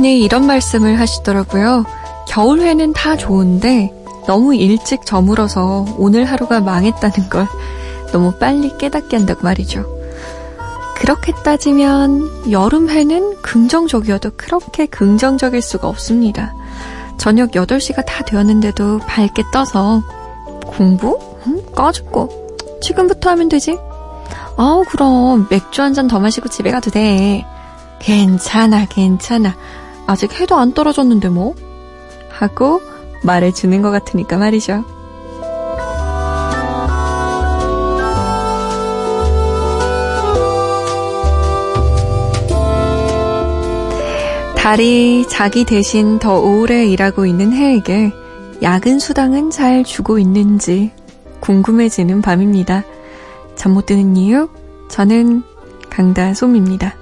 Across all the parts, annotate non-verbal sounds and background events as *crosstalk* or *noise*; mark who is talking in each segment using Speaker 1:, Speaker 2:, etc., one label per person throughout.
Speaker 1: 분이 이런 말씀을 하시더라고요. 겨울회는 다 좋은데 너무 일찍 저물어서 오늘 하루가 망했다는 걸 너무 빨리 깨닫게 한다고 말이죠. 그렇게 따지면 여름회는 긍정적이어도 그렇게 긍정적일 수가 없습니다. 저녁 8시가 다 되었는데도 밝게 떠서 공부? 응? 꺼죽고 지금부터 하면 되지? 아우 그럼 맥주 한 잔 더 마시고 집에 가도 돼. 괜찮아 괜찮아. 아직 해도 안 떨어졌는데 뭐. 하고 말해주는 것 같으니까 말이죠. 달이 자기 대신 더 오래 일하고 있는 해에게 야근 수당은 잘 주고 있는지 궁금해지는 밤입니다. 잠 못 드는 이유? 저는 강다솜입니다.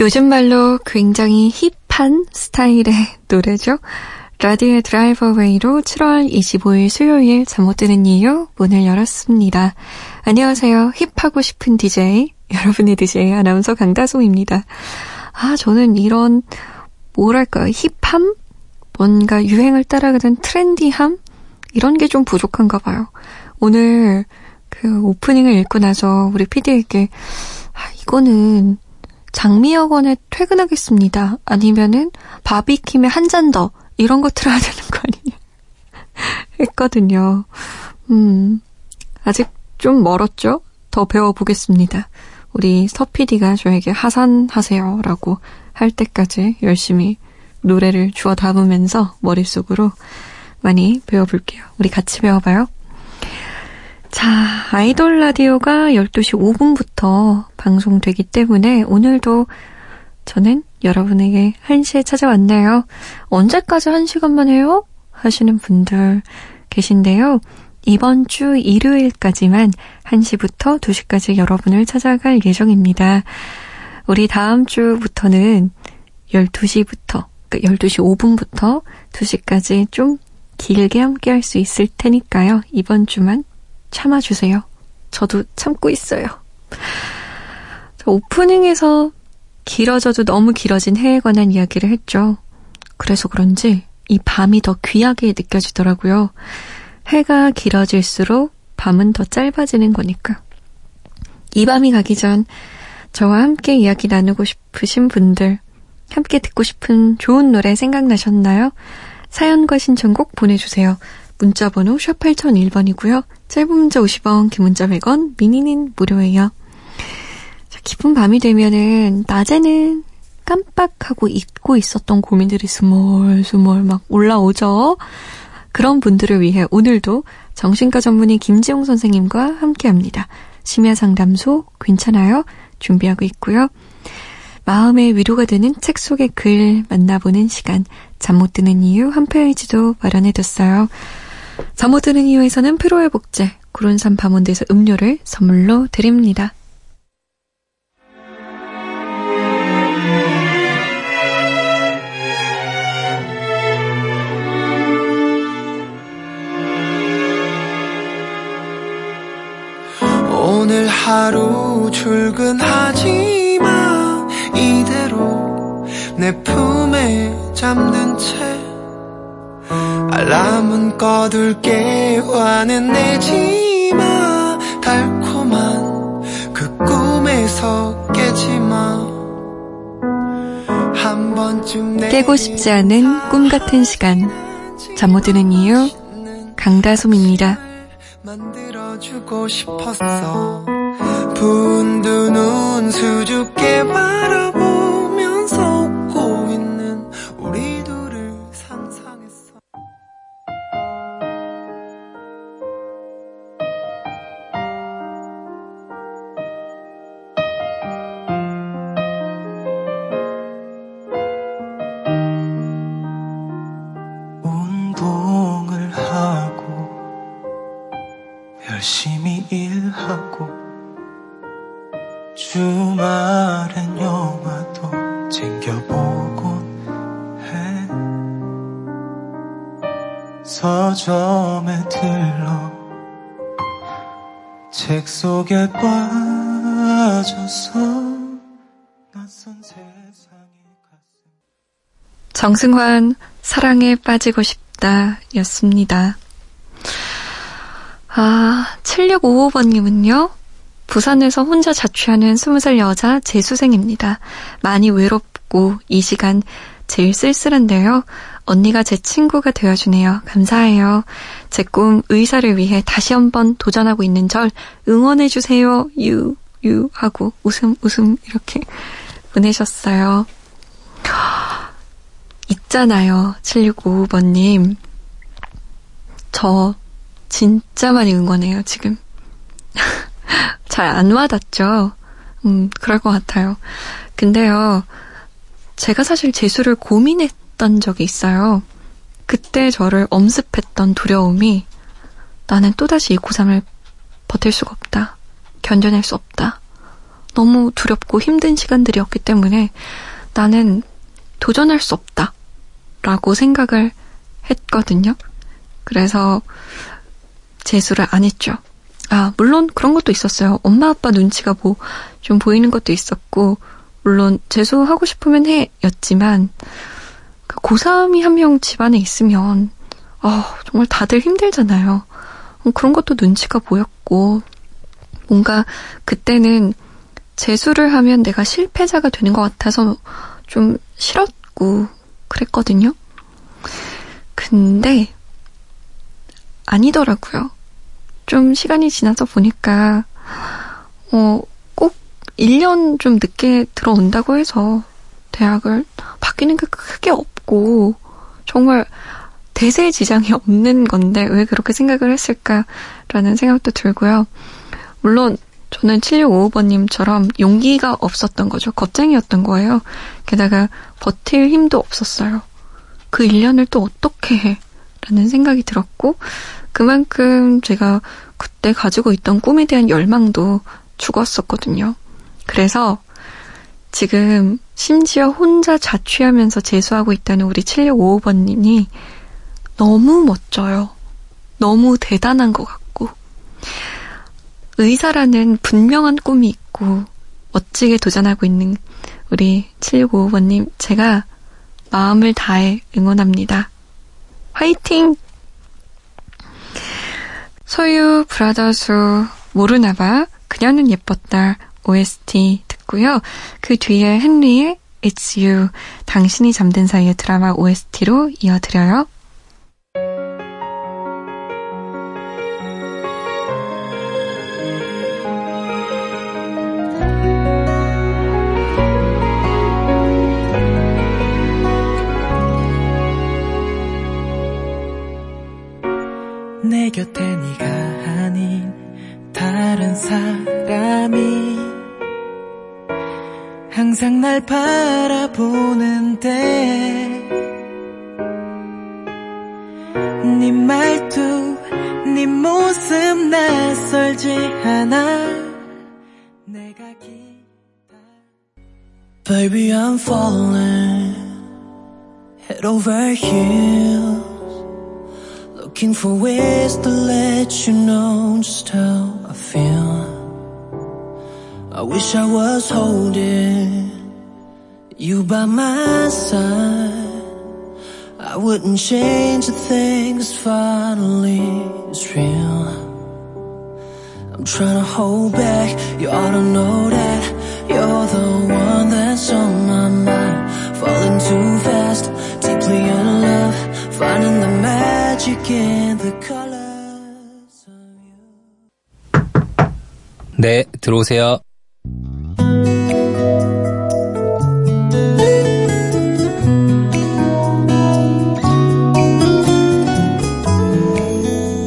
Speaker 1: 요즘 말로 굉장히 힙한 스타일의 노래죠. 라디의 Drive Away로 7월 25일 수요일 잠 못 드는 이유 문을 열었습니다. 안녕하세요. 힙하고 싶은 DJ, 여러분의 DJ 아나운서 강다솜입니다. 아, 저는 이런, 뭐랄까요, 힙함? 뭔가 유행을 따라가는 트렌디함? 이런 게 좀 부족한가 봐요. 오늘 그 오프닝을 읽고 나서 우리 PD에게, 아, 이거는 장미여관에 퇴근하겠습니다. 아니면은 바비킴의 한잔 더. 이런 거 틀어야 되는 거 아니냐. *laughs* 했거든요. 음, 아직 좀 멀었죠? 더 배워보겠습니다. 우리 서PD가 저에게 하산하세요. 라고 할 때까지 열심히 노래를 주워 담으면서 머릿속으로 많이 배워볼게요. 우리 같이 배워봐요. 자, 아이돌 라디오가 12시 5분부터 방송되기 때문에 오늘도 저는 여러분에게 1시에 찾아왔나요? 언제까지 1시간만 해요? 하시는 분들 계신데요. 이번 주 일요일까지만 1시부터 2시까지 여러분을 찾아갈 예정입니다. 우리 다음 주부터는 12시부터, 그러니까 12시 5분부터 2시까지 좀 길게 함께 할 수 있을 테니까요. 이번 주만 참아주세요. 저도 참고 있어요. 오프닝에서 길어져도 너무 길어진 해에 관한 이야기를 했죠. 그래서 그런지 이 밤이 더 귀하게 느껴지더라고요. 해가 길어질수록 밤은 더 짧아지는 거니까. 이 밤이 가기 전 저와 함께 이야기 나누고 싶으신 분들, 함께 듣고 싶은 좋은 노래 생각나셨나요? 사연과 신청곡 보내주세요. 문자 번호 샵 8001번이고요. 짧은 문자 50원, 긴 문자 100원, 미니는 무료예요. 자, 깊은 밤이 되면은 낮에는 깜빡하고 잊고 있었던 고민들이 스멀스멀 막 올라오죠. 그런 분들을 위해 오늘도 정신과 전문의 김지용 선생님과 함께합니다. 심야 상담소 괜찮아요? 준비하고 있고요. 마음의 위로가 되는 책 속의 글 만나보는 시간 잠 못 드는 이유 한 페이지도 마련해뒀어요. 잠 못 드는 이유에서는 피로회 복제 구론산 밤원대에서 음료를 선물로 드립니다.
Speaker 2: 오늘 하루 출근하지 마 이대로 내 품에 잠든 채 알람은 꺼둘게 화는 내지마. 달콤한 그 꿈에서 깨지마. 한 번쯤
Speaker 1: 깨고 싶지 않은 꿈 같은 시간. 잠 못 드는 이유 강다솜입니다.
Speaker 2: 만들어주고 싶었어. 분두 눈 수줍게 바라
Speaker 1: 정승환 사랑에 빠지고 싶다 였습니다. 아, 7655번님은요, 부산에서 혼자 자취하는 20살 여자 재수생입니다. 많이 외롭고 이 시간 제일 쓸쓸한데요. 언니가 제 친구가 되어주네요. 감사해요. 제 꿈 의사를 위해 다시 한번 도전하고 있는 절 응원해주세요. 유, 유 하고 웃음, 웃음 이렇게 보내셨어요. 있잖아요. 7655번님. 저 진짜 많이 응원해요, 지금. *laughs* 잘 안 와닿죠? 음, 그럴 것 같아요. 근데요, 제가 사실 재수를 고민했던 적이 있어요. 그때 저를 엄습했던 두려움이 나는 또다시 이 고3을 버틸 수가 없다. 견뎌낼 수 없다. 너무 두렵고 힘든 시간들이었기 때문에 나는 도전할 수 없다. 라고 생각을 했거든요. 그래서 재수를 안 했죠. 아, 물론 그런 것도 있었어요. 엄마 아빠 눈치가 뭐 좀 보이는 것도 있었고, 물론 재수하고 싶으면 해 였지만, 그 고3이 한 명 집안에 있으면, 아, 정말 다들 힘들잖아요. 음, 그런 것도 눈치가 보였고, 뭔가 그때는 재수를 하면 내가 실패자가 되는 것 같아서 좀 싫었고, 그랬거든요. 근데, 아니더라고요. 좀 시간이 지나서 보니까, 어, 꼭 1년 좀 늦게 들어온다고 해서 대학을 바뀌는 게 크게 없고, 정말 대세 지장이 없는 건데 왜 그렇게 생각을 했을까라는 생각도 들고요. 물론 저는 7655번님처럼 용기가 없었던 거죠. 겁쟁이였던 거예요. 게다가 버틸 힘도 없었어요. 그 1년을 또 어떻게 해? 라는 생각이 들었고, 그만큼 제가 그때 가지고 있던 꿈에 대한 열망도 죽었었거든요. 그래서 지금 심지어 혼자 자취하면서 재수하고 있다는 우리 7655번님이 너무 멋져요. 너무 대단한 것 같고. 의사라는 분명한 꿈이 있고 멋지게 도전하고 있는 우리 7655번님 제가 마음을 다해 응원합니다. 화이팅! 소유 브라더스 모르나봐 그녀는 예뻤다 OST 듣고요. 그 뒤에 헨리의 It's You 당신이 잠든 사이의 드라마 OST로 이어드려요.
Speaker 2: Baby I'm falling head over heels Looking for ways to let you know just how I feel. I wish I was holding you by my side. I wouldn't change a thing, finally it's real. I'm trying to hold back, you ought to know that you're the one that's on my mind. Falling too fast, deeply in love, finding the magic magic in the colors of you.
Speaker 3: 네, 들어오세요.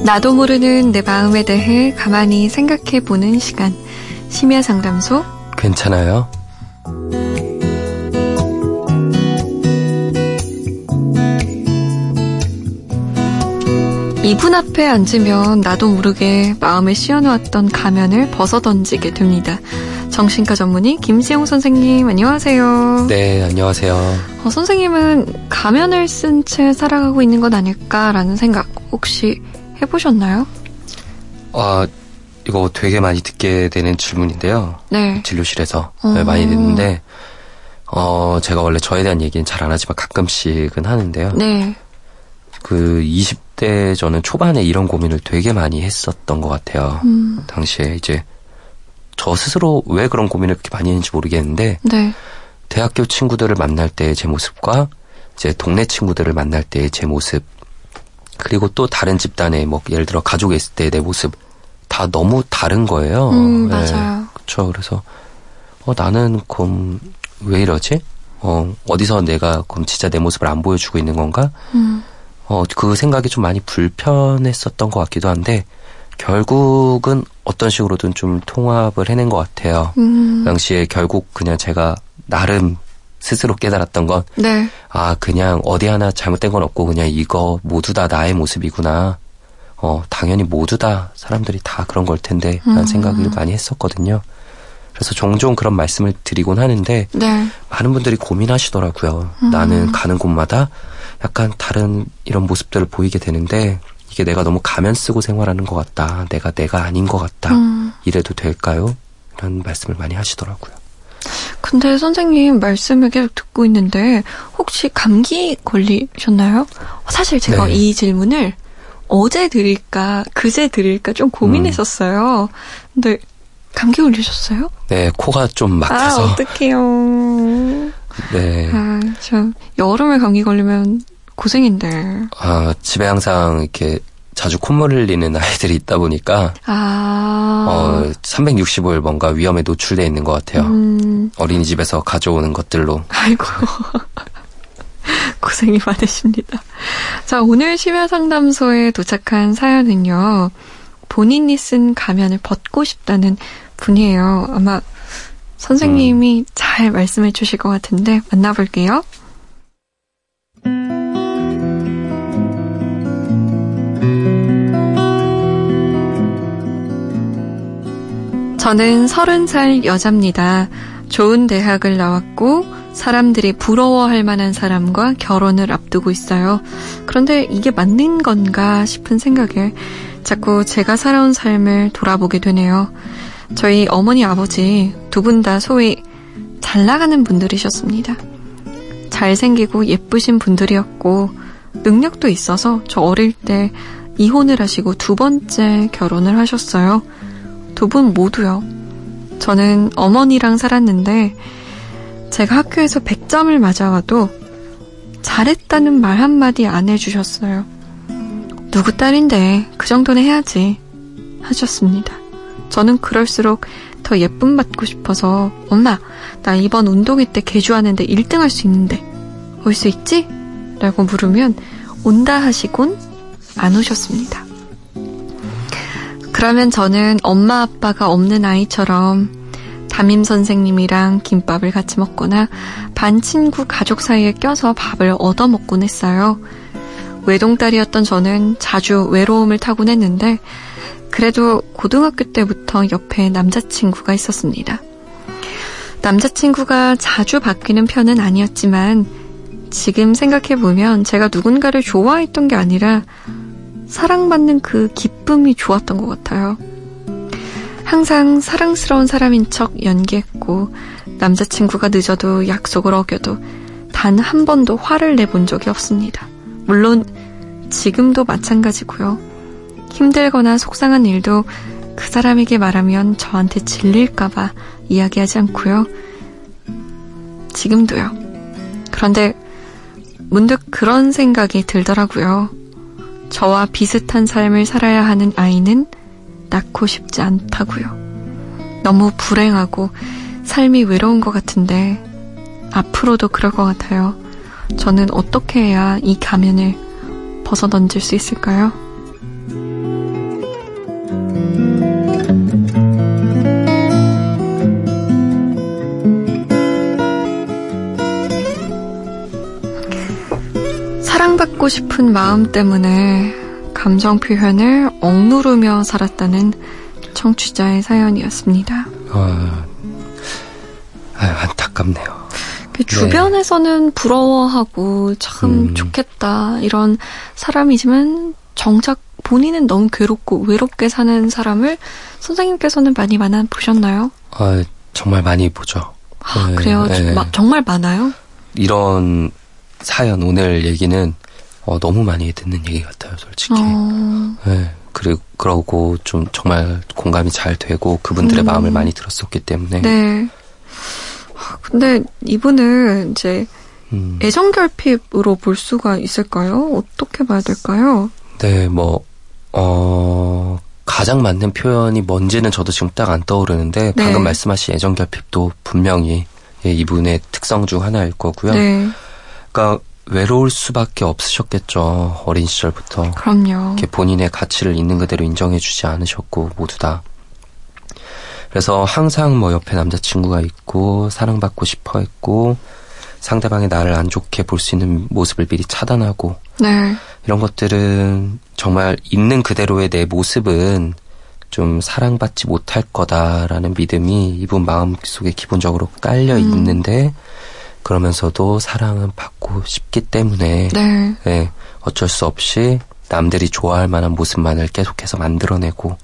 Speaker 1: 나도 모르는 내 마음에 대해 가만히 생각해 보는 시간. 심야 상담소.
Speaker 3: 괜찮아요?
Speaker 1: 이분 앞에 앉으면 나도 모르게 마음에 씌워놓았던 가면을 벗어 던지게 됩니다. 정신과 전문의 김지영 선생님, 안녕하세요.
Speaker 3: 네, 안녕하세요.
Speaker 1: 어, 선생님은 가면을 쓴 채 살아가고 있는 건 아닐까라는 생각 혹시 해보셨나요?
Speaker 3: 아, 이거 되게 많이 듣게 되는 질문인데요.
Speaker 1: 네.
Speaker 3: 진료실에서
Speaker 1: 어.
Speaker 3: 네, 많이 듣는데, 어, 제가 원래 저에 대한 얘기는 잘 안 하지만 가끔씩은 하는데요.
Speaker 1: 네.
Speaker 3: 그 20대 저는 초반에 이런 고민을 되게 많이 했었던 것 같아요.
Speaker 1: 음,
Speaker 3: 당시에 이제 저 스스로 왜 그런 고민을 그렇게 많이 했는지 모르겠는데,
Speaker 1: 네.
Speaker 3: 대학교 친구들을 만날 때의 제 모습과 이제 동네 친구들을 만날 때의 제 모습 그리고 또 다른 집단에 뭐 예를 들어 가족에 있을 때의 내 모습 다 너무 다른 거예요.
Speaker 1: 음,
Speaker 3: 네,
Speaker 1: 맞아요.
Speaker 3: 그렇죠. 그래서 어 나는 그럼 왜 이러지? 어 어디서 내가 그럼 진짜 내 모습을 안 보여주고 있는 건가?
Speaker 1: 음,
Speaker 3: 어그 생각이 좀 많이 불편했었던 것 같기도 한데 결국은 어떤 식으로든 좀 통합을 해낸 것 같아요.
Speaker 1: 음,
Speaker 3: 그 당시에 결국 그냥 제가 나름 스스로 깨달았던 건,
Speaker 1: 네.
Speaker 3: 아, 그냥 어디 하나 잘못된 건 없고, 그냥 이거 모두 다 나의 모습이구나. 어, 당연히 모두 다 사람들이 다 그런 걸 텐데, 라는
Speaker 1: 음.
Speaker 3: 생각을 많이 했었거든요. 그래서 종종 그런 말씀을 드리곤 하는데,
Speaker 1: 네.
Speaker 3: 많은 분들이 고민하시더라고요.
Speaker 1: 음.
Speaker 3: 나는 가는 곳마다 약간 다른 이런 모습들을 보이게 되는데, 이게 내가 너무 가면 쓰고 생활하는 것 같다. 내가 내가 아닌 것 같다.
Speaker 1: 음.
Speaker 3: 이래도 될까요? 이런 말씀을 많이 하시더라고요.
Speaker 1: 근데 선생님 말씀을 계속 듣고 있는데 혹시 감기 걸리셨나요? 사실 제가
Speaker 3: 네.
Speaker 1: 이 질문을 어제 드릴까 그제 드릴까 좀 고민했었어요. 근데 감기 걸리셨어요?
Speaker 3: 네, 코가
Speaker 1: 좀아
Speaker 3: 막혀서.
Speaker 1: 어떡해요. *laughs*
Speaker 3: 네.
Speaker 1: 아, 저 여름에 감기 걸리면 고생인데.
Speaker 3: 아, 집에 항상 이렇게 자주 콧물 흘리는 아이들이 있다 보니까,
Speaker 1: 아.
Speaker 3: 어, 365일 뭔가 위험에 노출돼 있는 것 같아요.
Speaker 1: 음,
Speaker 3: 어린이집에서 가져오는 것들로.
Speaker 1: 아이고. *laughs* *laughs* 고생이 많으십니다. 자, 오늘 심야 상담소에 도착한 사연은요, 본인이 쓴 가면을 벗고 싶다는 분이에요. 아마 선생님이 잘 말씀해 주실 것 같은데, 만나볼게요. 저는 서른 살 여자입니다. 좋은 대학을 나왔고 사람들이 부러워할 만한 사람과 결혼을 앞두고 있어요. 그런데 이게 맞는 건가 싶은 생각에 자꾸 제가 살아온 삶을 돌아보게 되네요. 저희 어머니 아버지 두 분 다 소위 잘 나가는 분들이셨습니다. 잘생기고 예쁘신 분들이었고 능력도 있어서 저 어릴 때 이혼을 하시고 두 번째 결혼을 하셨어요. 두 분 모두요. 저는 어머니랑 살았는데 제가 학교에서 100점을 맞아와도 잘했다는 말 한마디 안 해주셨어요. 누구 딸인데 그 정도는 해야지 하셨습니다. 저는 그럴수록 더 예쁨 받고 싶어서 엄마 나 이번 운동회 때 개주하는데 1등 할 수 있는데 올 수 있지? 라고 물으면 온다 하시곤 안 오셨습니다. 그러면 저는 엄마 아빠가 없는 아이처럼 담임 선생님이랑 김밥을 같이 먹거나 반 친구 가족 사이에 껴서 밥을 얻어 먹곤 했어요. 외동딸이었던 저는 자주 외로움을 타곤 했는데 그래도 고등학교 때부터 옆에 남자친구가 있었습니다. 남자친구가 자주 바뀌는 편은 아니었지만 지금 생각해보면 제가 누군가를 좋아했던 게 아니라 사랑받는 그 기쁨이 좋았던 것 같아요. 항상 사랑스러운 사람인 척 연기했고 남자친구가 늦어도 약속을 어겨도 단 한 번도 화를 내본 적이 없습니다. 물론 지금도 마찬가지고요. 힘들거나 속상한 일도 그 사람에게 말하면 저한테 질릴까봐 이야기하지 않고요. 지금도요. 그런데 문득 그런 생각이 들더라고요. 저와 비슷한 삶을 살아야 하는 아이는 낳고 싶지 않다고요. 너무 불행하고 삶이 외로운 것 같은데 앞으로도 그럴 것 같아요. 저는 어떻게 해야 이 가면을 벗어던질 수 있을까요? 사랑받고 싶은 마음 때문에 감정 표현을 억누르며 살았다는 청취자의 사연이었습니다.
Speaker 3: 아, 아유, 안타깝네요.
Speaker 1: 그 주변에서는 부러워하고 참
Speaker 3: 음.
Speaker 1: 좋겠다 이런 사람이지만 정작 본인은 너무 괴롭고 외롭게 사는 사람을 선생님께서는 많이 만나 보셨나요?
Speaker 3: 아, 정말 많이 보죠.
Speaker 1: 아,
Speaker 3: 네,
Speaker 1: 그래요?
Speaker 3: 네.
Speaker 1: 마- 정말 많아요?
Speaker 3: 이런 사연, 오늘 얘기는 어, 너무 많이 듣는 얘기 같아요, 솔직히.
Speaker 1: 어,
Speaker 3: 네, 그리고, 그러고 좀 정말 공감이 잘 되고 그분들의
Speaker 1: 음.
Speaker 3: 마음을 많이 들었었기 때문에.
Speaker 1: 네. 아, 근데 이분은 이제
Speaker 3: 음,
Speaker 1: 애정 결핍으로 볼 수가 있을까요? 어떻게 봐야 될까요?
Speaker 3: 네, 뭐, 어, 가장 맞는 표현이 뭔지는 저도 지금 딱 안 떠오르는데,
Speaker 1: 네.
Speaker 3: 방금 말씀하신 애정 결핍도 분명히 예, 이분의 특성 중 하나일 거고요.
Speaker 1: 네,
Speaker 3: 그러니까 외로울 수밖에 없으셨겠죠. 어린 시절부터.
Speaker 1: 그럼요.
Speaker 3: 이렇게 본인의 가치를 있는 그대로 인정해주지 않으셨고, 모두 다. 그래서 항상 뭐 옆에 남자친구가 있고, 사랑받고 싶어 했고, 상대방이 나를 안 좋게 볼 수 있는 모습을 미리 차단하고,
Speaker 1: 네,
Speaker 3: 이런 것들은 정말 있는 그대로의 내 모습은 좀 사랑받지 못할 거다라는 믿음이 이분 마음속에 기본적으로 깔려
Speaker 1: 음.
Speaker 3: 있는데 그러면서도 사랑은 받고 싶기 때문에
Speaker 1: 네,
Speaker 3: 예, 어쩔 수 없이 남들이 좋아할 만한 모습만을 계속해서 만들어내고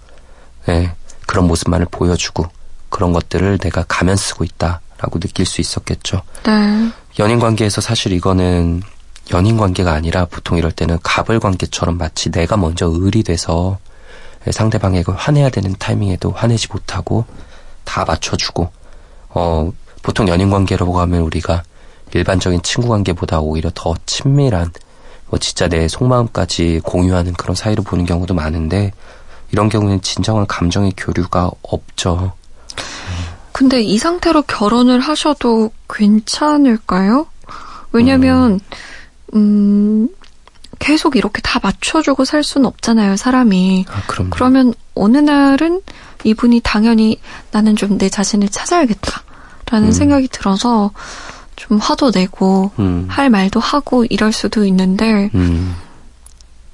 Speaker 3: 예, 그런 모습만을 보여주고 그런 것들을 내가 가면 쓰고 있다라고 느낄 수 있었겠죠.
Speaker 1: 네,
Speaker 3: 연인 관계에서 사실 이거는 연인 관계가 아니라 보통 이럴 때는 갑을 관계처럼 마치 내가 먼저 을이 돼서 상대방에게 화내야 되는 타이밍에도 화내지 못하고 다 맞춰주고 어 보통 연인 관계라고 하면 우리가 일반적인 친구 관계보다 오히려 더 친밀한 뭐 진짜 내 속마음까지 공유하는 그런 사이로 보는 경우도 많은데 이런 경우는 진정한 감정의 교류가 없죠.
Speaker 1: 근데 이 상태로 결혼을 하셔도 괜찮을까요? 왜냐면, 음, 계속 이렇게 다 맞춰주고 살 수는 없잖아요, 사람이.
Speaker 3: 아, 그럼
Speaker 1: 그러면 어느 날은 이분이 당연히 나는 좀 내 자신을 찾아야겠다. 라는
Speaker 3: 음.
Speaker 1: 생각이 들어서 좀 화도 내고
Speaker 3: 음,
Speaker 1: 할 말도 하고 이럴 수도 있는데
Speaker 3: 음,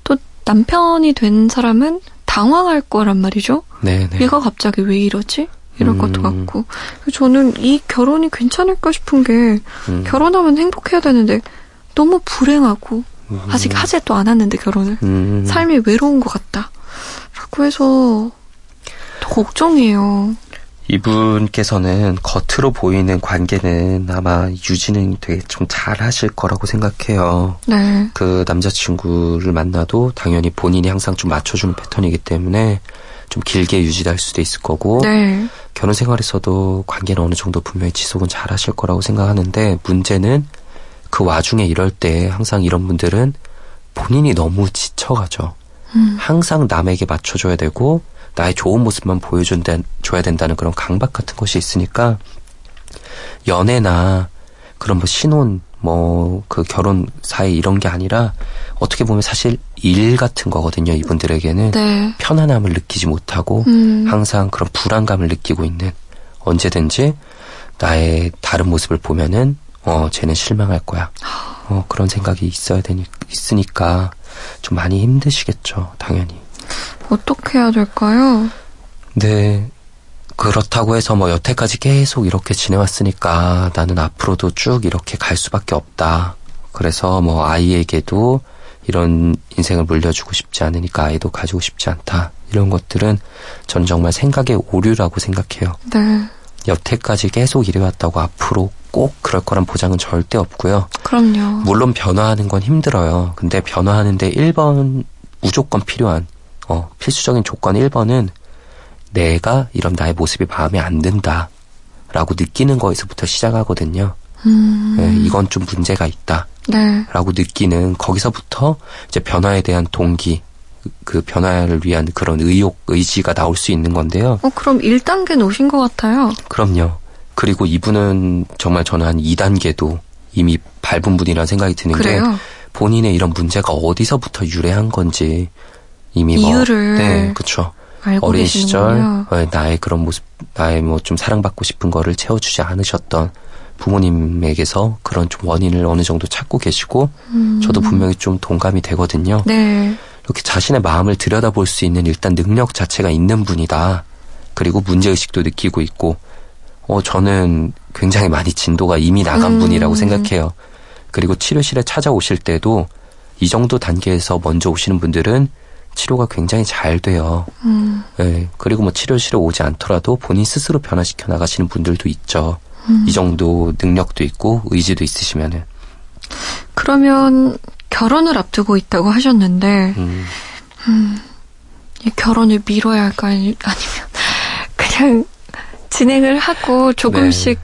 Speaker 1: 또 남편이 된 사람은 당황할 거란 말이죠.
Speaker 3: 네네.
Speaker 1: 얘가 갑자기 왜 이러지? 이럴
Speaker 3: 음.
Speaker 1: 것도 같고. 저는 이 결혼이 괜찮을까 싶은 게
Speaker 3: 음,
Speaker 1: 결혼하면 행복해야 되는데 너무 불행하고
Speaker 3: 음,
Speaker 1: 아직 하지도 않았는데 결혼을
Speaker 3: 음,
Speaker 1: 삶이 외로운 것 같다. 라고 해서 더 걱정이에요.
Speaker 3: 이분께서는 겉으로 보이는 관계는 아마 유지는 되게 좀 잘 하실 거라고 생각해요.
Speaker 1: 네.
Speaker 3: 그 남자친구를 만나도 당연히 본인이 항상 좀 맞춰주는 패턴이기 때문에 좀 길게 유지될 수도 있을 거고
Speaker 1: 네.
Speaker 3: 결혼 생활에서도 관계는 어느 정도 분명히 지속은 잘 하실 거라고 생각하는데 문제는 그 와중에 이럴 때 항상 이런 분들은 본인이 너무 지쳐가죠.
Speaker 1: 음.
Speaker 3: 항상 남에게 맞춰줘야 되고 나의 좋은 모습만 보여준다 줘야 된다는 그런 강박 같은 것이 있으니까 연애나 그런 뭐 신혼 뭐 그 결혼 사이 이런 게 아니라 어떻게 보면 사실 일 같은 거거든요 이분들에게는
Speaker 1: 네.
Speaker 3: 편안함을 느끼지 못하고
Speaker 1: 음.
Speaker 3: 항상 그런 불안감을 느끼고 있는 언제든지 나의 다른 모습을 보면은 어 쟤는 실망할 거야 어 그런 생각이 있어야 되니 있으니까 좀 많이 힘드시겠죠 당연히
Speaker 1: 어떻게 해야 될까요?
Speaker 3: 네. 그렇다고 해서 뭐 여태까지 계속 이렇게 지내왔으니까 나는 앞으로도 쭉 이렇게 갈 수밖에 없다. 그래서 뭐 아이에게도 이런 인생을 물려주고 싶지 않으니까 아이도 가지고 싶지 않다. 이런 것들은 전 정말 생각의 오류라고 생각해요.
Speaker 1: 네.
Speaker 3: 여태까지 계속 이래왔다고 앞으로 꼭 그럴 거란 보장은 절대 없고요.
Speaker 1: 그럼요.
Speaker 3: 물론 변화하는 건 힘들어요. 근데 변화하는데 1번 무조건 필요한 어, 필수적인 조건 1번은 내가 이런 나의 모습이 마음에 안 든다. 라고 느끼는 거에서부터 시작하거든요.
Speaker 1: 음.
Speaker 3: 예, 이건 좀 문제가 있다.
Speaker 1: 네.
Speaker 3: 라고 느끼는 거기서부터 이제 변화에 대한 동기, 그 변화를 위한 그런 의욕, 의지가 나올 수 있는 건데요.
Speaker 1: 어, 그럼 1단계는 오신 것 같아요.
Speaker 3: 그럼요. 그리고 이분은 정말 저는 한 2단계도 이미 밟은 분이라는 생각이 드는 게
Speaker 1: 그래요?
Speaker 3: 본인의 이런 문제가 어디서부터 유래한 건지 이미
Speaker 1: 이유를
Speaker 3: 뭐, 네, 그쵸.
Speaker 1: 알고
Speaker 3: 어린 시절
Speaker 1: 계시는군요.
Speaker 3: 어, 나의 그런 모습, 나의 뭐 좀 사랑받고 싶은 거를 채워주지 않으셨던 부모님에게서 그런 좀 원인을 어느 정도 찾고 계시고
Speaker 1: 음.
Speaker 3: 저도 분명히 좀 동감이 되거든요.
Speaker 1: 네.
Speaker 3: 이렇게 자신의 마음을 들여다볼 수 있는 일단 능력 자체가 있는 분이다. 그리고 문제의식도 느끼고 있고, 어, 저는 굉장히 많이 진도가 이미 나간
Speaker 1: 음.
Speaker 3: 분이라고 생각해요. 그리고 치료실에 찾아오실 때도 이 정도 단계에서 먼저 오시는 분들은 치료가 굉장히 잘 돼요.
Speaker 1: 음.
Speaker 3: 예, 그리고 뭐 치료실에 오지 않더라도 본인 스스로 변화시켜 나가시는 분들도 있죠.
Speaker 1: 음.
Speaker 3: 이 정도 능력도 있고 의지도 있으시면은.
Speaker 1: 그러면 결혼을 앞두고 있다고 하셨는데
Speaker 3: 음,
Speaker 1: 이 결혼을 미뤄야 할까요? 아니- 아니면 그냥 *laughs* 진행을 하고 조금씩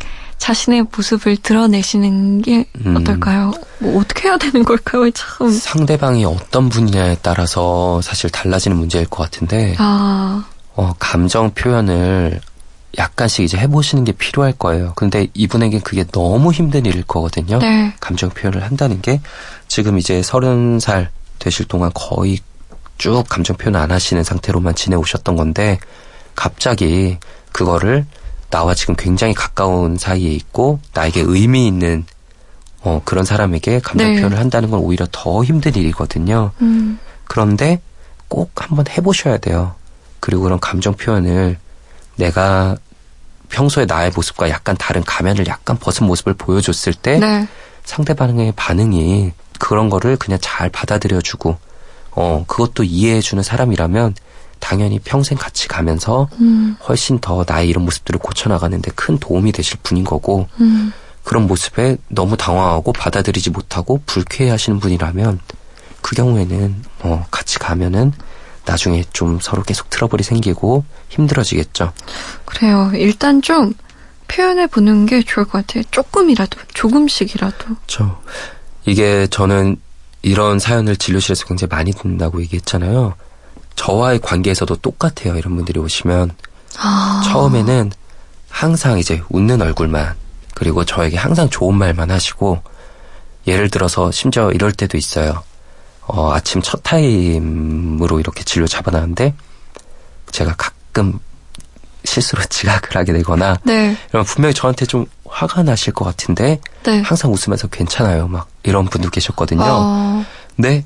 Speaker 1: 자신의 모습을 드러내시는 게
Speaker 3: 네. 음.
Speaker 1: 어떨까요? 뭐 어떻게 해야 되는 걸까요? 참.
Speaker 3: 상대방이 어떤 분이냐에 따라서 사실 달라지는 문제일 것 같은데,
Speaker 1: 아,
Speaker 3: 어, 감정 표현을 약간씩 이제 해보시는 게 필요할 거예요. 근데 이분에겐 그게 너무 힘든 일일 거거든요.
Speaker 1: 네.
Speaker 3: 감정 표현을 한다는 게 지금 이제 서른 살 되실 동안 거의 쭉 감정 표현 안 하시는 상태로만 지내오셨던 건데 갑자기 그거를 나와 지금 굉장히 가까운 사이에 있고 나에게 의미 있는 어, 그런 사람에게 감정
Speaker 1: 네.
Speaker 3: 표현을 한다는 건 오히려 더 힘든 일이거든요.
Speaker 1: 음,
Speaker 3: 그런데 꼭 한번 해보셔야 돼요. 그리고 그런 감정 표현을 내가 평소에 나의 모습과 약간 다른 가면을 약간 벗은 모습을 보여줬을 때
Speaker 1: 네.
Speaker 3: 상대방의 반응이 그런 거를 그냥 잘 받아들여주고 어 그것도 이해해주는 사람이라면 당연히 평생 같이 가면서
Speaker 1: 음,
Speaker 3: 훨씬 더 나의 이런 모습들을 고쳐나가는데 큰 도움이 되실 분인 거고
Speaker 1: 음,
Speaker 3: 그런 모습에 너무 당황하고 받아들이지 못하고 불쾌해하시는 분이라면 그 경우에는 뭐 같이 가면은 나중에 좀 서로 계속 트러블이 생기고 힘들어지겠죠.
Speaker 1: 그래요. 일단 좀 표현해 보는 게 좋을 것 같아요. 조금이라도, 조금씩이라도.
Speaker 3: 그렇죠. 이게 저는 이런 사연을 진료실에서 굉장히 많이 듣는다고 얘기했잖아요. 저와의 관계에서도 똑같아요. 이런 분들이 오시면
Speaker 1: 아,
Speaker 3: 처음에는 항상 이제 웃는 얼굴만 그리고 저에게 항상 좋은 말만 하시고 예를 들어서 심지어 이럴 때도 있어요. 어, 아침 첫 타임으로 이렇게 진료 잡아놨는데 제가 가끔 실수로 *laughs* 지각을 하게 되거나
Speaker 1: 네,
Speaker 3: 이러면 분명히 저한테 좀 화가 나실 것 같은데
Speaker 1: 네.
Speaker 3: 항상 웃으면서 괜찮아요. 막 이런 분도 계셨거든요.
Speaker 1: 어,
Speaker 3: 근데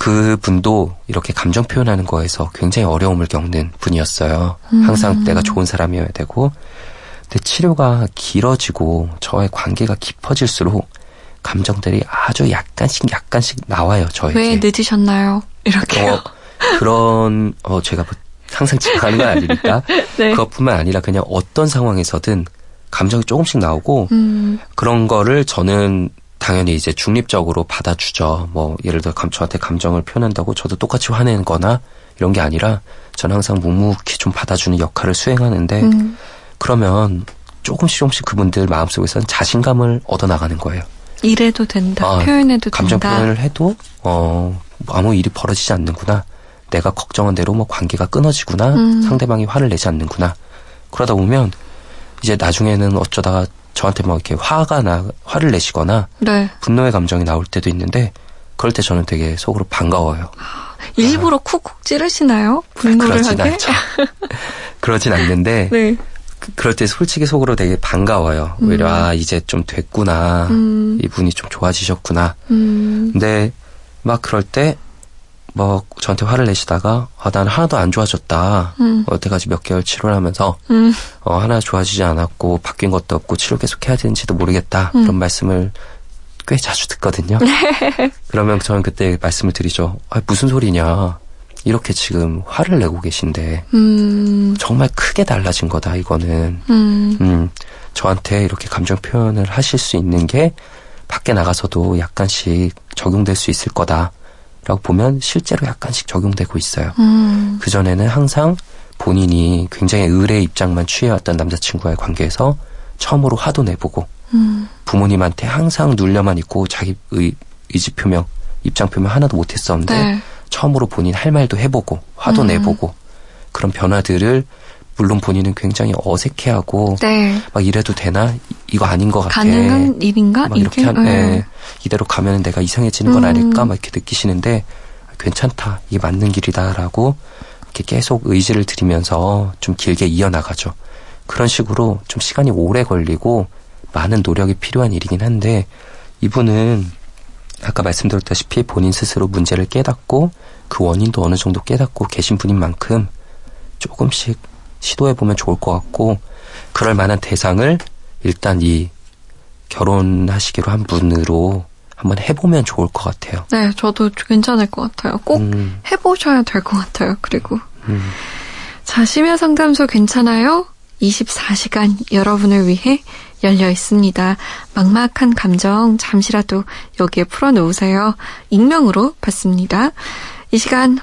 Speaker 3: 그 분도 이렇게 감정 표현하는 거에서 굉장히 어려움을 겪는 분이었어요.
Speaker 1: 음.
Speaker 3: 항상 내가 좋은 사람이어야 되고. 근데 치료가 길어지고 저의 관계가 깊어질수록 감정들이 아주 약간씩 약간씩 나와요. 저에게.
Speaker 1: 왜 늦으셨나요? 이렇게요.
Speaker 3: 어, 그런 어 제가 뭐 항상 지각하는 건 아니니까 *laughs*
Speaker 1: 네.
Speaker 3: 그것뿐만 아니라 그냥 어떤 상황에서든 감정이 조금씩 나오고
Speaker 1: 음,
Speaker 3: 그런 거를 저는 당연히 이제 중립적으로 받아주죠. 뭐 예를 들어 감, 저한테 감정을 표현한다고 저도 똑같이 화내는 거나 이런 게 아니라 저는 항상 묵묵히 좀 받아주는 역할을 수행하는데
Speaker 1: 음,
Speaker 3: 그러면 조금씩 조금씩 그분들 마음속에서는 자신감을 얻어나가는 거예요.
Speaker 1: 이래도 된다.
Speaker 3: 아,
Speaker 1: 표현해도
Speaker 3: 감정
Speaker 1: 된다.
Speaker 3: 표현을 해도 어 아무 일이 벌어지지 않는구나. 내가 걱정한 대로 뭐 관계가 끊어지구나.
Speaker 1: 음.
Speaker 3: 상대방이 화를 내지 않는구나. 그러다 보면 이제 나중에는 어쩌다가 저한테 막 이렇게 화가 나 화를 내시거나
Speaker 1: 네.
Speaker 3: 분노의 감정이 나올 때도 있는데 그럴 때 저는 되게 속으로 반가워요.
Speaker 1: 일부러 쿡쿡 찌르시나요? 분노를
Speaker 3: 그러진
Speaker 1: 하게?
Speaker 3: 않죠. *laughs* 그러진 않는데 *laughs*
Speaker 1: 네.
Speaker 3: 그- 그럴 때 솔직히 속으로 되게 반가워요. 오히려 아 이제 좀 됐구나.
Speaker 1: 음.
Speaker 3: 이분이 좀 좋아지셨구나.
Speaker 1: 음,
Speaker 3: 근데 막 그럴 때 뭐 저한테 화를 내시다가 아 난 하나도 안 좋아졌다.
Speaker 1: 음.
Speaker 3: 여태까지 몇 개월 치료를 하면서
Speaker 1: 음,
Speaker 3: 어 하나 좋아지지 않았고 바뀐 것도 없고 치료 계속 해야 되는지도 모르겠다.
Speaker 1: 음.
Speaker 3: 그런 말씀을 꽤 자주 듣거든요. 그러면 저는 그때 말씀을 드리죠. 아 무슨 소리냐. 이렇게 지금 화를 내고 계신데
Speaker 1: 음,
Speaker 3: 정말 크게 달라진 거다 이거는.
Speaker 1: 음,
Speaker 3: 음, 저한테 이렇게 감정 표현을 하실 수 있는 게 밖에 나가서도 약간씩 적용될 수 있을 거다 라고 보면 실제로 약간씩 적용되고 있어요.
Speaker 1: 음,
Speaker 3: 그전에는 항상 본인이 굉장히 의뢰 입장만 취해왔던 남자친구와의 관계에서 처음으로 화도 내보고
Speaker 1: 음.
Speaker 3: 부모님한테 항상 눌려만 있고 자기 의, 의지 표명, 입장 표명 하나도 못했었는데
Speaker 1: 네.
Speaker 3: 처음으로 본인 할 말도 해보고 화도
Speaker 1: 음.
Speaker 3: 내보고 그런 변화들을 물론 본인은 굉장히 어색해하고
Speaker 1: 네.
Speaker 3: 막 이래도 되나 이거 아닌 것 같아.
Speaker 1: 가능한 일인가?
Speaker 3: 막 이렇게 한,
Speaker 1: 네.
Speaker 3: 예, 이대로 가면 내가 이상해지는 건
Speaker 1: 음.
Speaker 3: 아닐까 막 이렇게 느끼시는데 괜찮다 이게 맞는 길이다라고 이렇게 계속 의지를 들이면서 좀 길게 이어나가죠. 그런 식으로 좀 시간이 오래 걸리고 많은 노력이 필요한 일이긴 한데 이분은 아까 말씀드렸다시피 본인 스스로 문제를 깨닫고 그 원인도 어느 정도 깨닫고 계신 분인 만큼 조금씩 시도해보면 좋을 것 같고 그럴 만한 대상을 일단 이 결혼하시기로 한 분으로 한번 해보면 좋을 것 같아요.
Speaker 1: 네, 저도 괜찮을 것 같아요. 꼭
Speaker 3: 음,
Speaker 1: 해보셔야 될 것 같아요. 그리고
Speaker 3: 음.
Speaker 1: 자, 심야 상담소 괜찮아요? 24시간 여러분을 위해 열려 있습니다. 막막한 감정 잠시라도 여기에 풀어놓으세요. 익명으로 받습니다. 이 시간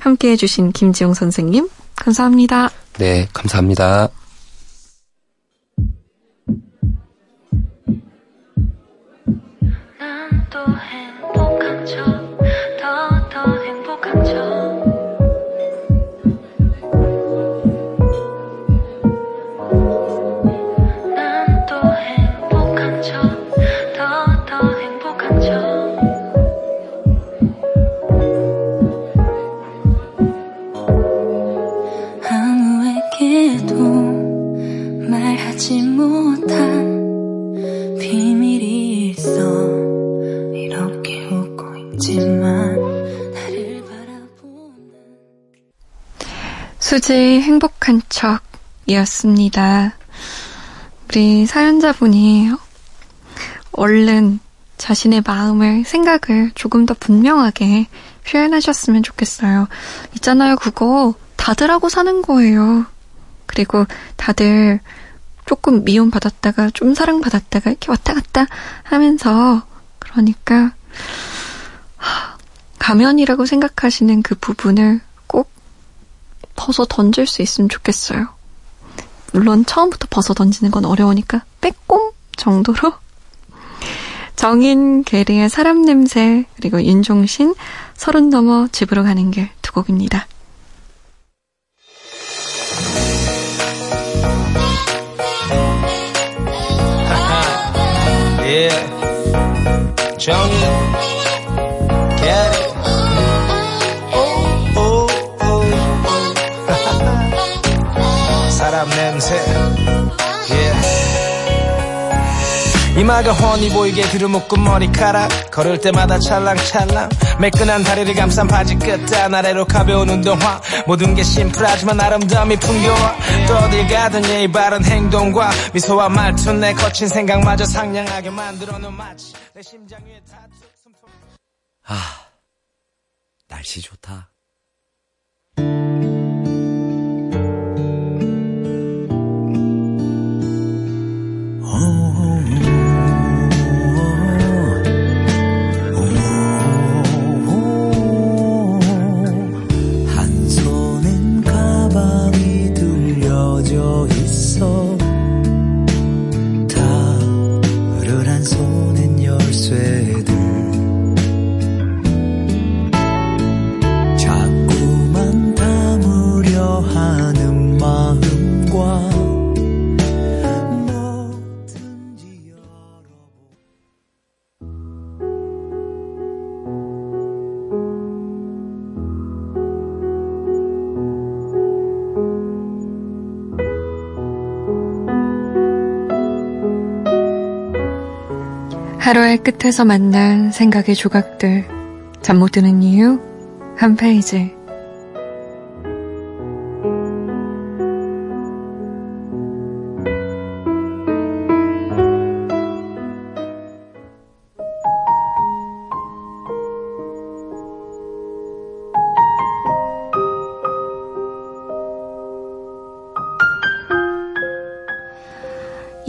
Speaker 1: 함께 해주신 김지영 선생님, 감사합니다.
Speaker 3: 네, 감사합니다.
Speaker 4: 또 행복한 척, 더, 더 행복한 척.
Speaker 1: 수지 행복한 척이었습니다. 우리 사연자분이 얼른 자신의 마음을, 생각을 조금 더 분명하게 표현하셨으면 좋겠어요. 있잖아요, 그거 다들 하고 사는 거예요. 그리고 다들 조금 미움받았다가 좀 사랑받았다가 이렇게 왔다 갔다 하면서 그러니까 하, 가면이라고 생각하시는 그 부분을 꼭 벗어 던질 수 있으면 좋겠어요. 물론 처음부터 벗어 던지는 건 어려우니까 빼꼼 정도로 정인 게리의 사람 냄새 그리고 윤종신 서른 넘어 집으로 가는 길 두 곡입니다.
Speaker 5: 정이. Get it. 사람 냄새. Yeah. 이마가 훤히 보이게 들어묶은 머리카락 걸을 때마다 찰랑찰랑 매끈한 다리를 감싼 바지 끝단 아래로 가벼운 운동화 모든 게 심플하지만 아름다움이 풍겨와 또 어딜 가든 예의 바른 행동과 미소와 말투 내 거친 생각마저 상냥하게 만들어 놓은 마치 내 심장 위에 타투.
Speaker 3: 아, 날씨 좋다.
Speaker 1: 하루의 끝에서 만난 생각의 조각들 잠 못 드는 이유? 한 페이지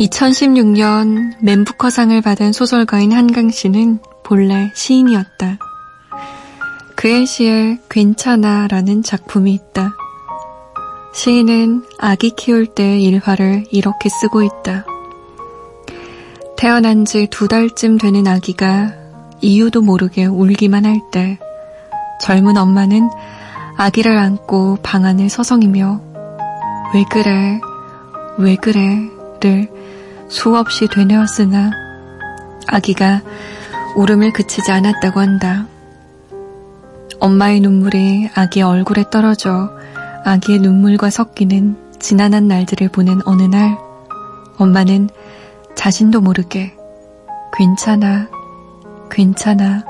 Speaker 1: (2016년) 맨부커상을 받은 소설가인 한강 씨는 본래 시인이었다. 그의 시에 괜찮아 라는 작품이 있다. 시인은 아기 키울 때의 일화를 이렇게 쓰고 있다. 태어난 지 두 달쯤 되는 아기가 이유도 모르게 울기만 할 때 젊은 엄마는 아기를 안고 방 안을 서성이며 왜 그래, 왜 그래를 수없이 되뇌었으나 아기가 울음을 그치지 않았다고 한다. 엄마의 눈물이 아기의 얼굴에 떨어져 아기의 눈물과 섞이는 지난한 날들을 보낸 어느 날 엄마는 자신도 모르게 괜찮아, 괜찮아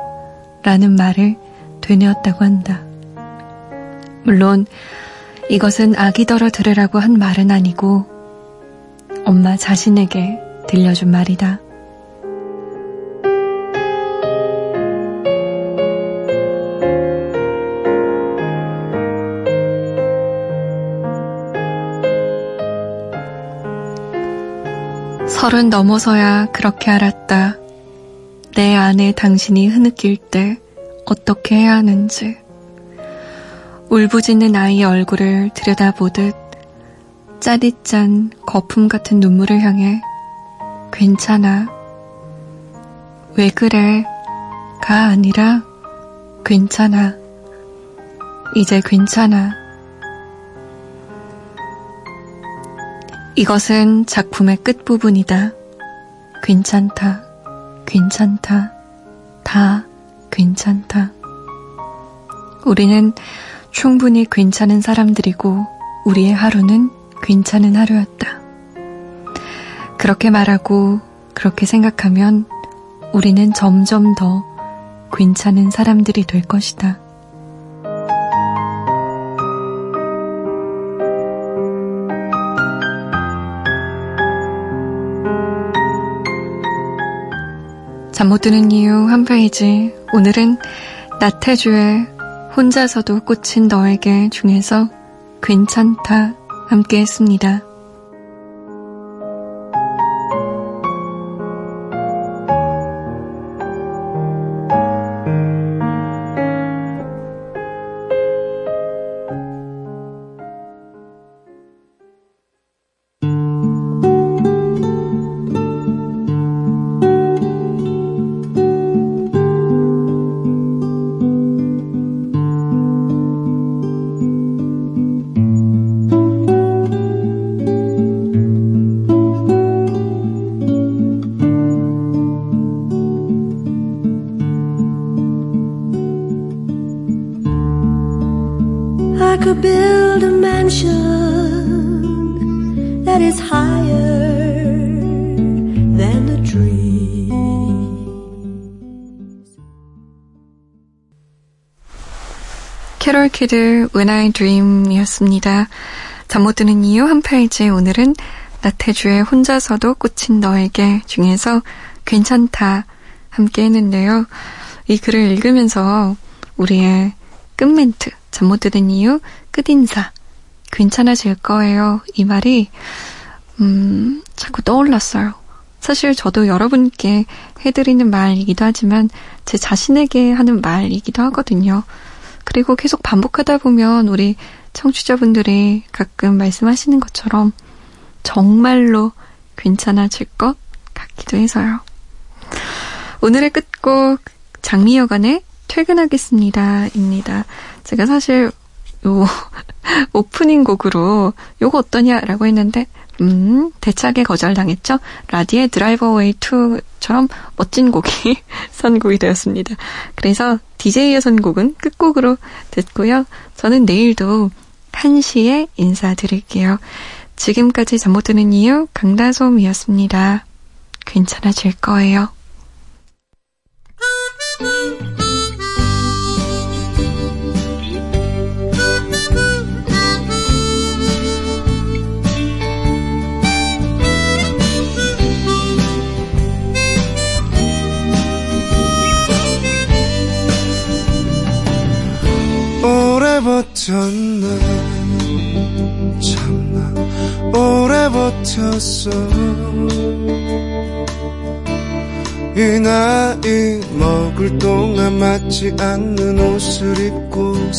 Speaker 1: 라는 말을 되뇌었다고 한다. 물론 이것은 아기더러 들으라고 한 말은 아니고 엄마 자신에게 들려준 말이다. 서른 넘어서야 그렇게 알았다. 내 안에 당신이 흐느낄 때 어떻게 해야 하는지. 울부짖는 아이의 얼굴을 들여다보듯 짜릿짠 거품 같은 눈물을 향해 괜찮아. 왜 그래? 가 아니라 괜찮아. 이제 괜찮아. 이것은 작품의 끝부분이다. 괜찮다. 괜찮다. 다 괜찮다. 우리는 충분히 괜찮은 사람들이고 우리의 하루는 괜찮은 하루였다. 그렇게 말하고 그렇게 생각하면 우리는 점점 더 괜찮은 사람들이 될 것이다. 잠 못 드는 이유 한 페이지. 오늘은 나태주의 혼자서도 꽂힌 너에게 중에서 괜찮다 함께 했습니다.
Speaker 6: Build a mansion that is higher than the tree.
Speaker 1: 캐롤 키드 When I Dream이었습니다. 잠 못 드는 이유 한 페이지 오늘은 나태주의 혼자서도 꽃인 너에게 중에서 괜찮다 함께 했는데요. 이 글을 읽으면서 우리의 끝멘트 잠 못 드는 이유 끝인사 괜찮아질 거예요. 이 말이 음, 자꾸 떠올랐어요. 사실 저도 여러분께 해드리는 말이기도 하지만 제 자신에게 하는 말이기도 하거든요. 그리고 계속 반복하다 보면 우리 청취자분들이 가끔 말씀하시는 것처럼 정말로 괜찮아질 것 같기도 해서요. 오늘의 끝곡 장미여관의 퇴근하겠습니다. 입니다. 제가 사실 요 *laughs* 오프닝 곡으로 요거 어떠냐라고 했는데 음, 대차게 거절당했죠. 라디의 Drive Away 2처럼 멋진 곡이 *laughs* 선곡이 되었습니다. 그래서 DJ의 선곡은 끝곡으로 듣고요. 저는 내일도 1시에 인사드릴게요. 지금까지 잠 못 드는 이유 강다솜이었습니다. 괜찮아질 거예요.
Speaker 2: 버텼나 참나 오래 버텼어. 이 나이 먹을 동안 맞지 않는 옷을 입고